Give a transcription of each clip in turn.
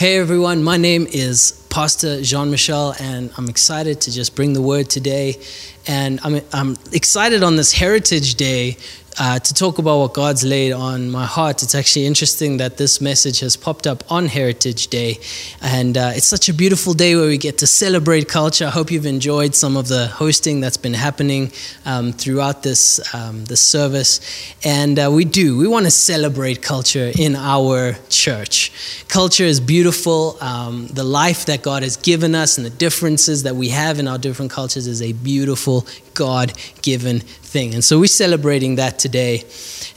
Hey everyone, my name is Pastor Jean Michel, and I'm excited to just bring the word today. And I'm, I'm excited on this Heritage Day uh, to talk about what God's laid on my heart. It's actually interesting that this message has popped up on Heritage Day, and uh, it's such a beautiful day where we get to celebrate culture. I hope you've enjoyed some of the hosting that's been happening um, throughout this um, this service, and uh, we do. We want to celebrate culture in our church. Culture is beautiful. Um, the life that God has given us and the differences that we have in our different cultures is a beautiful God given thing. And so we're celebrating that today.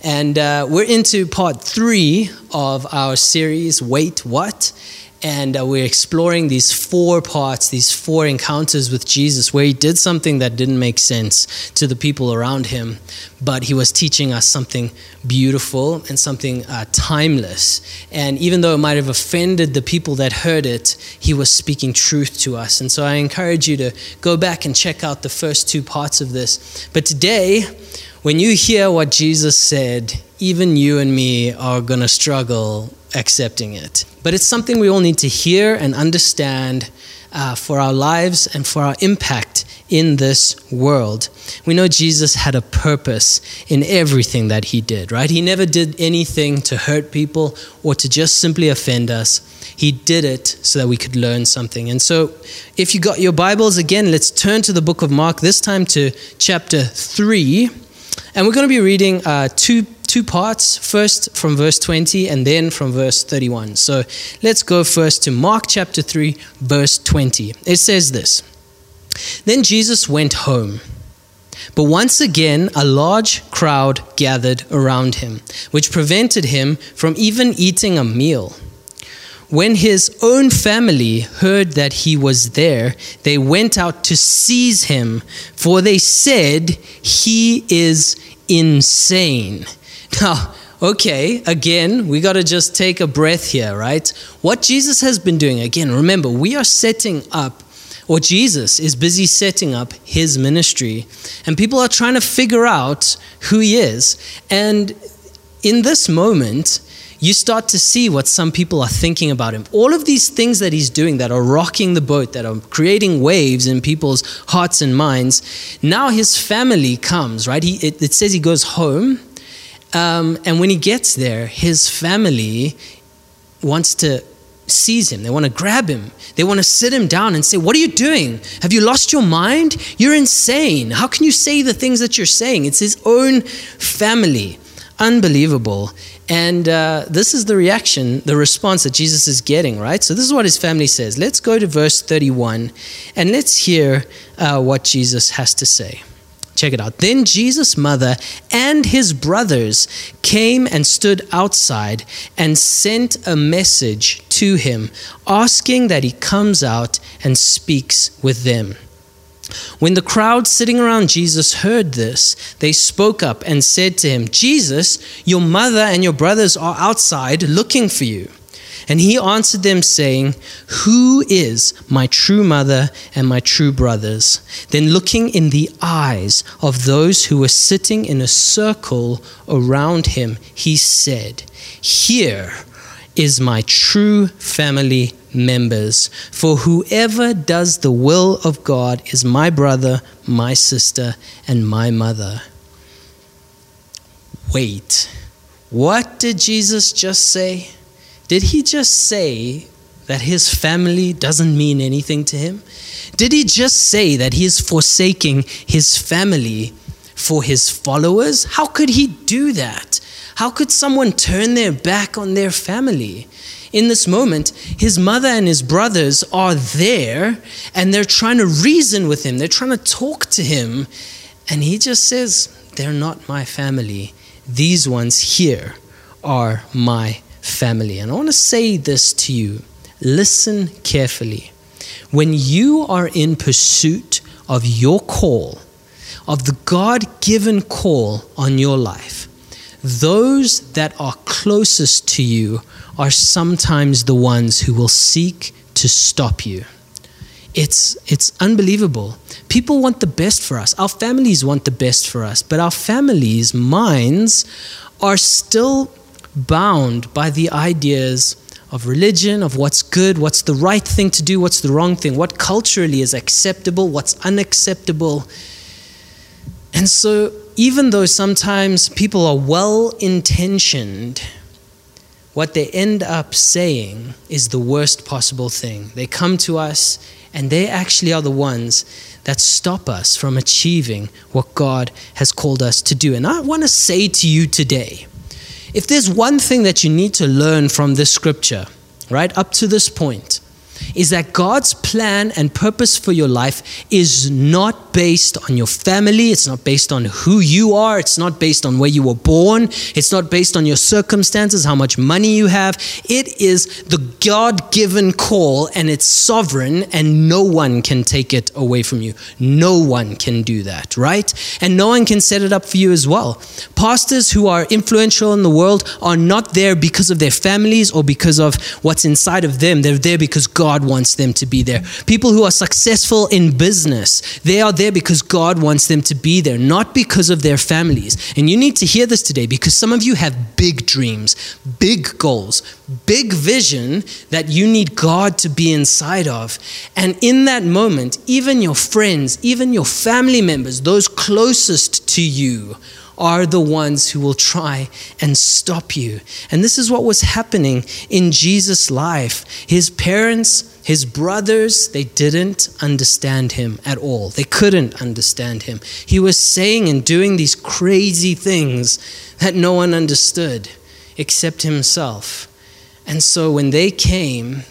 And uh, we're into part three of our series, Wait, What? And uh, we're exploring these four parts, these four encounters with Jesus, where he did something that didn't make sense to the people around him, but he was teaching us something beautiful and something uh, timeless. And even though it might have offended the people that heard it, he was speaking truth to us. And so I encourage you to go back and check out the first two parts of this. But today, when you hear what Jesus said, even you and me are going to struggle accepting it. But it's something we all need to hear and understand uh, for our lives and for our impact in this world. We know Jesus had a purpose in everything that he did, right? He never did anything to hurt people or to just simply offend us. He did it so that we could learn something. And so, if you got your Bibles again, let's turn to the book of Mark, this time to chapter 3. And we're going to be reading uh, two two parts first from verse 20 and then from verse 31. So let's go first to Mark chapter 3, verse 20. It says this Then Jesus went home. But once again, a large crowd gathered around him, which prevented him from even eating a meal. When his own family heard that he was there, they went out to seize him, for they said, He is insane. Now, okay, again, we got to just take a breath here, right? What Jesus has been doing, again, remember, we are setting up, or Jesus is busy setting up his ministry, and people are trying to figure out who he is. And in this moment, you start to see what some people are thinking about him. All of these things that he's doing that are rocking the boat, that are creating waves in people's hearts and minds. Now his family comes, right? He, it, it says he goes home um, and when he gets there, his family wants to seize him. They want to grab him. They want to sit him down and say, What are you doing? Have you lost your mind? You're insane. How can you say the things that you're saying? It's his own family. Unbelievable. And uh, this is the reaction, the response that Jesus is getting, right? So, this is what his family says. Let's go to verse 31 and let's hear uh, what Jesus has to say. Check it out. Then Jesus' mother and his brothers came and stood outside and sent a message to him, asking that he comes out and speaks with them. When the crowd sitting around Jesus heard this, they spoke up and said to him, Jesus, your mother and your brothers are outside looking for you. And he answered them, saying, Who is my true mother and my true brothers? Then, looking in the eyes of those who were sitting in a circle around him, he said, Here is my true family members. For whoever does the will of God is my brother, my sister, and my mother. Wait, what did Jesus just say? Did he just say that his family doesn't mean anything to him? Did he just say that he is forsaking his family for his followers? How could he do that? How could someone turn their back on their family? In this moment, his mother and his brothers are there and they're trying to reason with him, they're trying to talk to him. And he just says, They're not my family. These ones here are my family. And I want to say this to you listen carefully. When you are in pursuit of your call, of the God given call on your life, those that are closest to you are sometimes the ones who will seek to stop you. It's, it's unbelievable. People want the best for us. Our families want the best for us, but our families' minds are still bound by the ideas of religion, of what's good, what's the right thing to do, what's the wrong thing, what culturally is acceptable, what's unacceptable. And so, even though sometimes people are well intentioned, what they end up saying is the worst possible thing. They come to us and they actually are the ones that stop us from achieving what God has called us to do. And I want to say to you today if there's one thing that you need to learn from this scripture, right, up to this point, is that God's plan and purpose for your life is not based on your family. It's not based on who you are. It's not based on where you were born. It's not based on your circumstances, how much money you have. It is the God given call and it's sovereign, and no one can take it away from you. No one can do that, right? And no one can set it up for you as well. Pastors who are influential in the world are not there because of their families or because of what's inside of them. They're there because God God wants them to be there. People who are successful in business, they are there because God wants them to be there, not because of their families. And you need to hear this today because some of you have big dreams, big goals, big vision that you need God to be inside of. And in that moment, even your friends, even your family members, those closest to you, are the ones who will try and stop you. And this is what was happening in Jesus' life. His parents, his brothers, they didn't understand him at all. They couldn't understand him. He was saying and doing these crazy things that no one understood except himself. And so when they came,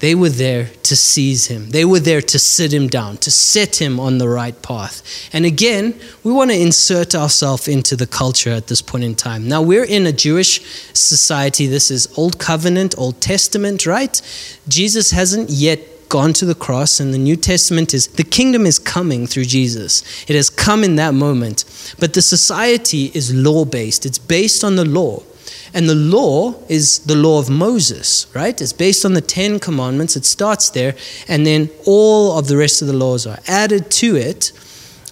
they were there to seize him. They were there to sit him down, to set him on the right path. And again, we want to insert ourselves into the culture at this point in time. Now, we're in a Jewish society. This is Old Covenant, Old Testament, right? Jesus hasn't yet gone to the cross and the new testament is the kingdom is coming through jesus it has come in that moment but the society is law based it's based on the law and the law is the law of Moses, right? It's based on the Ten Commandments. It starts there, and then all of the rest of the laws are added to it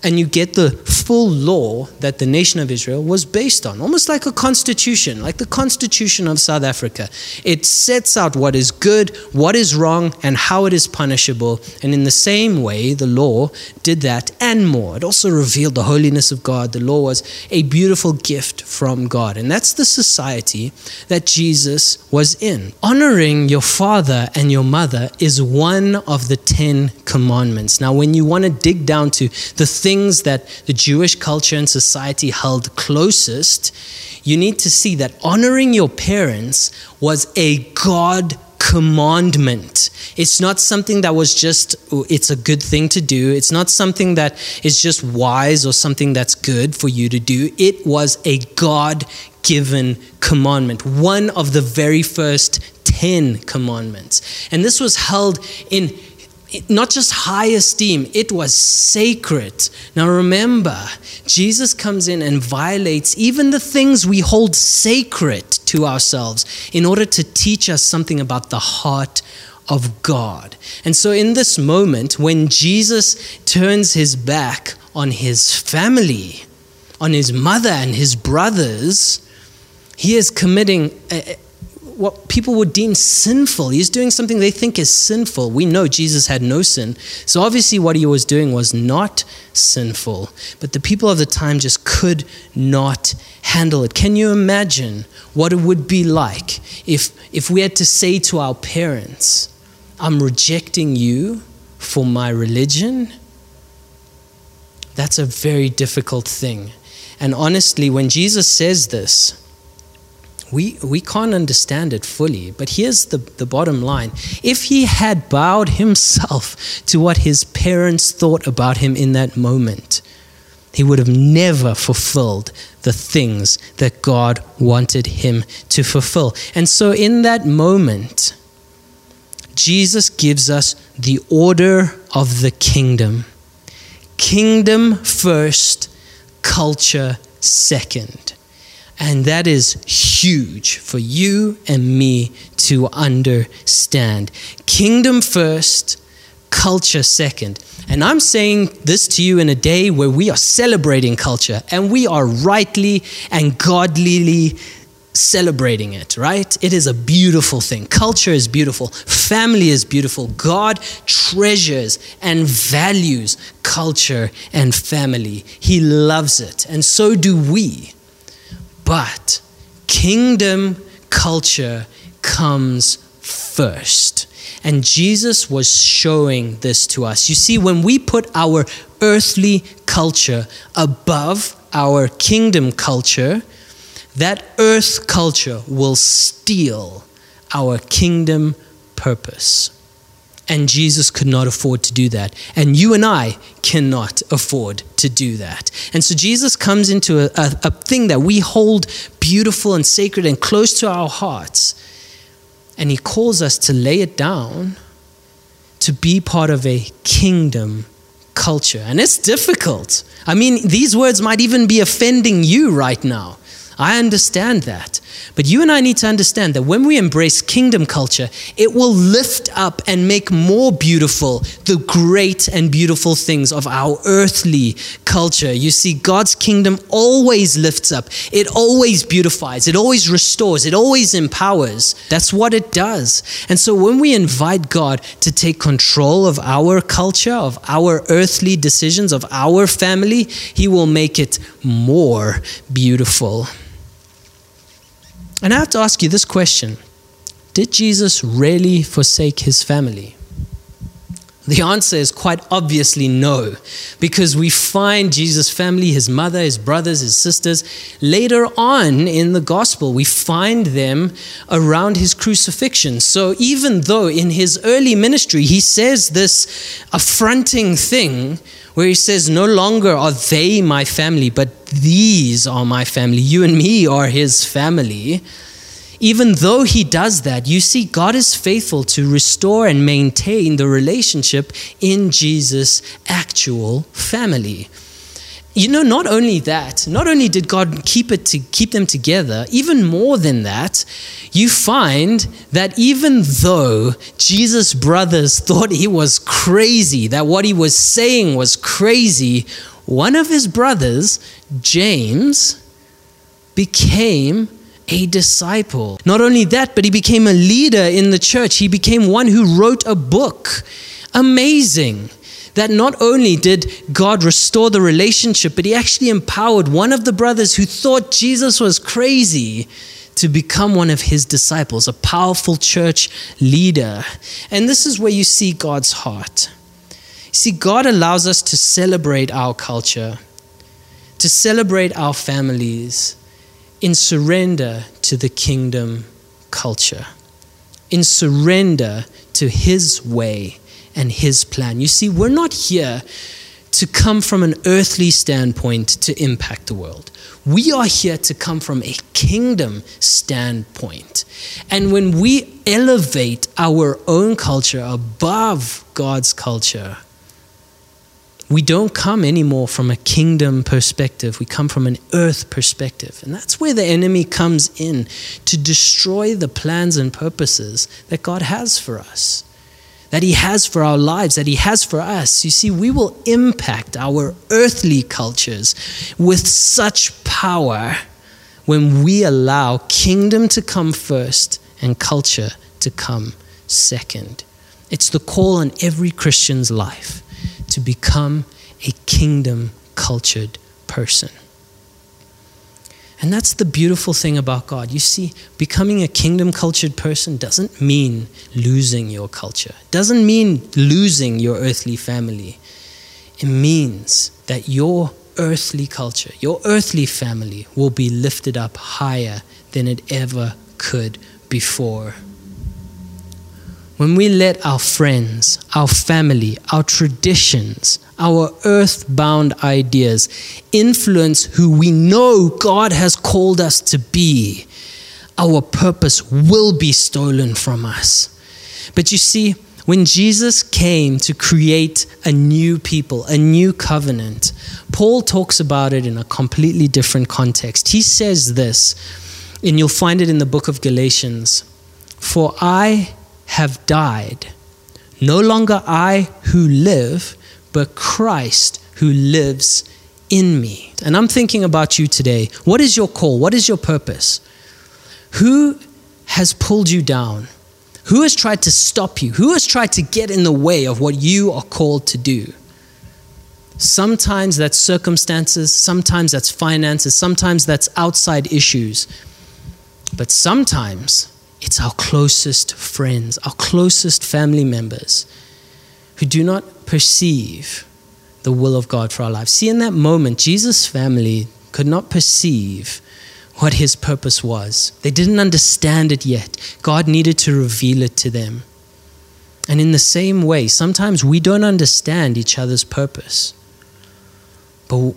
and you get the full law that the nation of Israel was based on, almost like a constitution, like the Constitution of South Africa. It sets out what is good, what is wrong, and how it is punishable. And in the same way, the law did that and more. It also revealed the holiness of God. The law was a beautiful gift from God. And that's the society that Jesus was in. Honoring your father and your mother is one of the Ten Commandments. Now, when you want to dig down to the things that the Jewish culture and society held closest, you need to see that honoring your parents was a God commandment. It's not something that was just, oh, it's a good thing to do. It's not something that is just wise or something that's good for you to do. It was a God given commandment, one of the very first 10 commandments. And this was held in not just high esteem, it was sacred. Now remember, Jesus comes in and violates even the things we hold sacred to ourselves in order to teach us something about the heart of God. And so, in this moment, when Jesus turns his back on his family, on his mother and his brothers, he is committing a, what people would deem sinful. He's doing something they think is sinful. We know Jesus had no sin. So obviously, what he was doing was not sinful. But the people of the time just could not handle it. Can you imagine what it would be like if, if we had to say to our parents, I'm rejecting you for my religion? That's a very difficult thing. And honestly, when Jesus says this, we, we can't understand it fully. But here's the, the bottom line if he had bowed himself to what his parents thought about him in that moment, he would have never fulfilled the things that God wanted him to fulfill. And so, in that moment, Jesus gives us the order of the kingdom kingdom first, culture second. And that is huge for you and me to understand. Kingdom first, culture second. And I'm saying this to you in a day where we are celebrating culture and we are rightly and godlyly celebrating it, right? It is a beautiful thing. Culture is beautiful. Family is beautiful. God treasures and values culture and family. He loves it, and so do we. But kingdom culture comes first. And Jesus was showing this to us. You see, when we put our earthly culture above our kingdom culture, that earth culture will steal our kingdom purpose. And Jesus could not afford to do that. And you and I cannot afford to do that. And so Jesus comes into a, a, a, thing that we hold beautiful and sacred and close to our hearts. And he calls us to lay it down to be part of a kingdom culture. And it's difficult. I mean, these words might even be offending you right now. I understand that. But you and I need to understand that when we embrace kingdom culture, it will lift up and make more beautiful the great and beautiful things of our earthly culture. You see, God's kingdom always lifts up, it always beautifies, it always restores, it always empowers. That's what it does. And so when we invite God to take control of our culture, of our earthly decisions, of our family, He will make it more beautiful. And I have to ask you this question Did Jesus really forsake his family? The answer is quite obviously no, because we find Jesus' family, his mother, his brothers, his sisters, later on in the gospel. We find them around his crucifixion. So even though in his early ministry he says this affronting thing, where he says, No longer are they my family, but these are my family. You and me are his family even though he does that, you see, God is faithful to restore and maintain the relationship in Jesus' actual family. You know, not only that, not only did God keep it to keep them together, even more than that, you find that even though Jesus' brothers thought he was crazy, that what he was saying was crazy, one of his brothers, James, became a disciple. Not only that, but he became a leader in the church. He became one who wrote a book. Amazing. That not only did God restore the relationship, but he actually empowered one of the brothers who thought Jesus was crazy to become one of his disciples, a powerful church leader. And this is where you see God's heart. see, God allows us to celebrate our culture, to celebrate our families, in surrender to the kingdom culture, in surrender to His way and His plan. You see, we're not here to come from an earthly standpoint to impact the world. We are here to come from a kingdom standpoint. And when we elevate our own culture above God's culture, we don't come anymore from a kingdom perspective. We come from an earth perspective. And that's where the enemy comes in to destroy the plans and purposes that God has for us, that He has for our lives, that He has for us. You see, we will impact our earthly cultures with such power when we allow kingdom to come first and culture to come second. It's the call on every Christian's life to become a kingdom cultured person. And that's the beautiful thing about God. You see, becoming a kingdom cultured person doesn't mean losing your culture, doesn't mean losing your earthly family. It means that your earthly culture, your earthly family will be lifted up higher than it ever could before when we let our friends, our family, our traditions, our earthbound ideas influence who we know God has called us to be, our purpose will be stolen from us. But you see, when Jesus came to create a new people, a new covenant, Paul talks about it in a completely different context. He says this, and you'll find it in the book of Galatians For I have died. No longer I who live, but Christ who lives in me. And I'm thinking about you today. What is your call? What is your purpose? Who has pulled you down? Who has tried to stop you? Who has tried to get in the way of what you are called to do? Sometimes that's circumstances, sometimes that's finances, sometimes that's outside issues. But sometimes it's our closest friends, our closest family members who do not perceive the will of God for our lives. See, in that moment, Jesus' family could not perceive what his purpose was. They didn't understand it yet. God needed to reveal it to them. And in the same way, sometimes we don't understand each other's purpose. But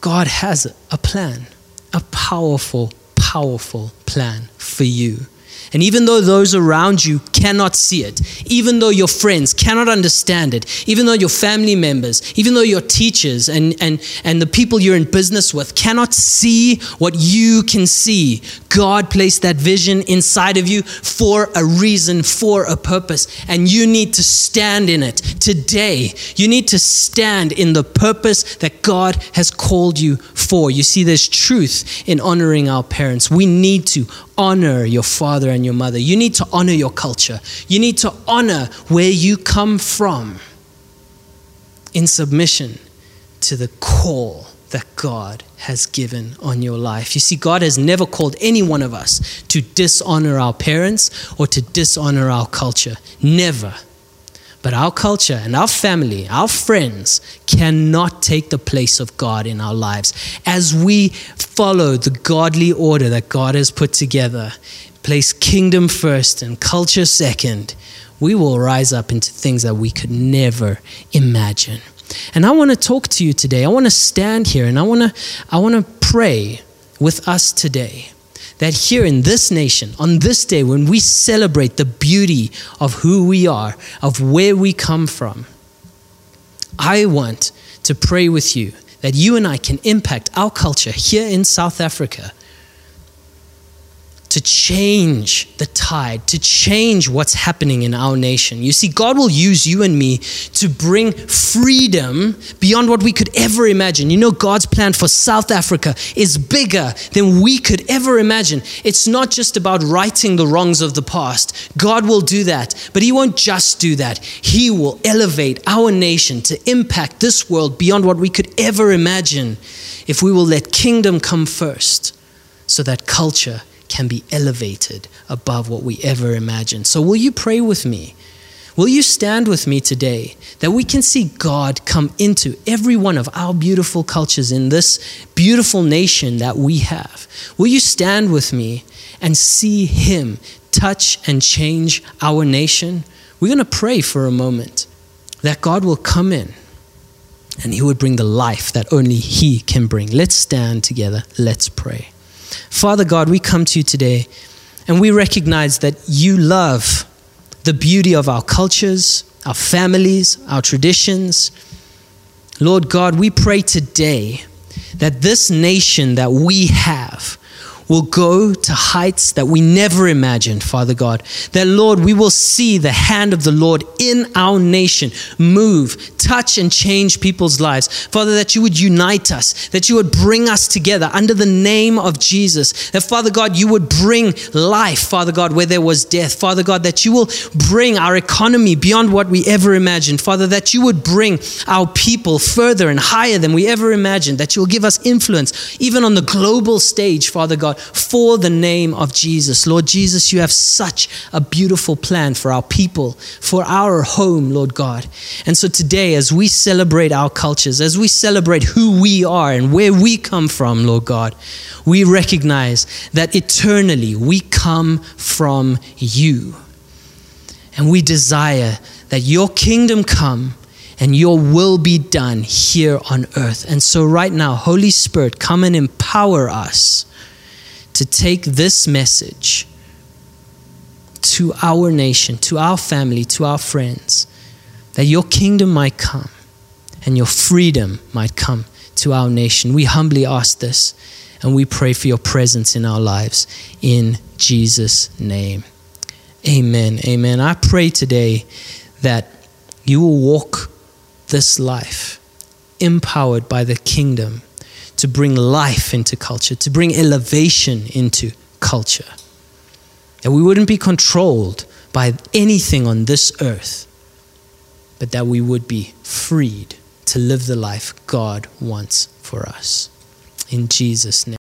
God has a plan, a powerful, powerful plan for you. And even though those around you cannot see it, even though your friends cannot understand it, even though your family members, even though your teachers and, and, and the people you're in business with cannot see what you can see, God placed that vision inside of you for a reason, for a purpose. And you need to stand in it today. You need to stand in the purpose that God has called you for. You see, there's truth in honoring our parents. We need to honor your father and your mother. You need to honor your culture. You need to honor where you come from in submission to the call that God has given on your life. You see, God has never called any one of us to dishonor our parents or to dishonor our culture. Never. But our culture and our family, our friends cannot take the place of God in our lives. As we follow the godly order that God has put together, place kingdom first and culture second, we will rise up into things that we could never imagine. And I want to talk to you today. I want to stand here and I want to I want to pray with us today that here in this nation, on this day, when we celebrate the beauty of who we are, of where we come from, I want to pray with you that you and I can impact our culture here in South Africa to change the tide, to change what's happening in our nation. You see, God will use you and me to bring freedom beyond what we could ever imagine. You know, God's plan for South Africa is bigger than we could ever imagine. It's not just about righting the wrongs of the past. God will do that, but He won't just do that. He will elevate our nation to impact this world beyond what we could ever imagine if we will let kingdom come first so that culture can be elevated above what we ever imagined. So, will you pray with me? Will you stand with me today that we can see God come into every one of our beautiful cultures in this beautiful nation that we have? Will you stand with me and see Him touch and change our nation? We're going to pray for a moment that God will come in and He would bring the life that only He can bring. Let's stand together. Let's pray. Father God, we come to you today and we recognize that you love the beauty of our cultures, our families, our traditions. Lord God, we pray today that this nation that we have will go to heights that we never imagined, Father God. That, Lord, we will see the hand of the Lord in our nation move, touch, and change people's lives. Father, that you would unite us, that you would bring us together under the name of Jesus. That, Father God, you would bring life, Father God, where there was death. Father God, that you will bring our economy beyond what we ever imagined. Father, that you would bring our people further and higher than we ever imagined. That you will give us influence, even on the global stage, Father God for the name of Jesus. Lord Jesus, you have such a beautiful plan for our people, for our home, Lord God. And so today, as we celebrate our cultures, as we celebrate who we are and where we come from, Lord God, we recognize that eternally we come from you. And we desire that your kingdom come and your will be done here on earth. And so, right now, Holy Spirit, come and empower us to take this message to our nation, to our family, to our friends, that your kingdom might come and your freedom might come to our nation. We humbly ask this and we pray for your presence in our lives in Jesus' name. Amen. Amen. I pray today that you will walk this life empowered by the kingdom to bring life into culture, to bring elevation into culture. That we wouldn't be controlled by anything on this earth, but that we would be freed to live the life God wants for us. In Jesus' name.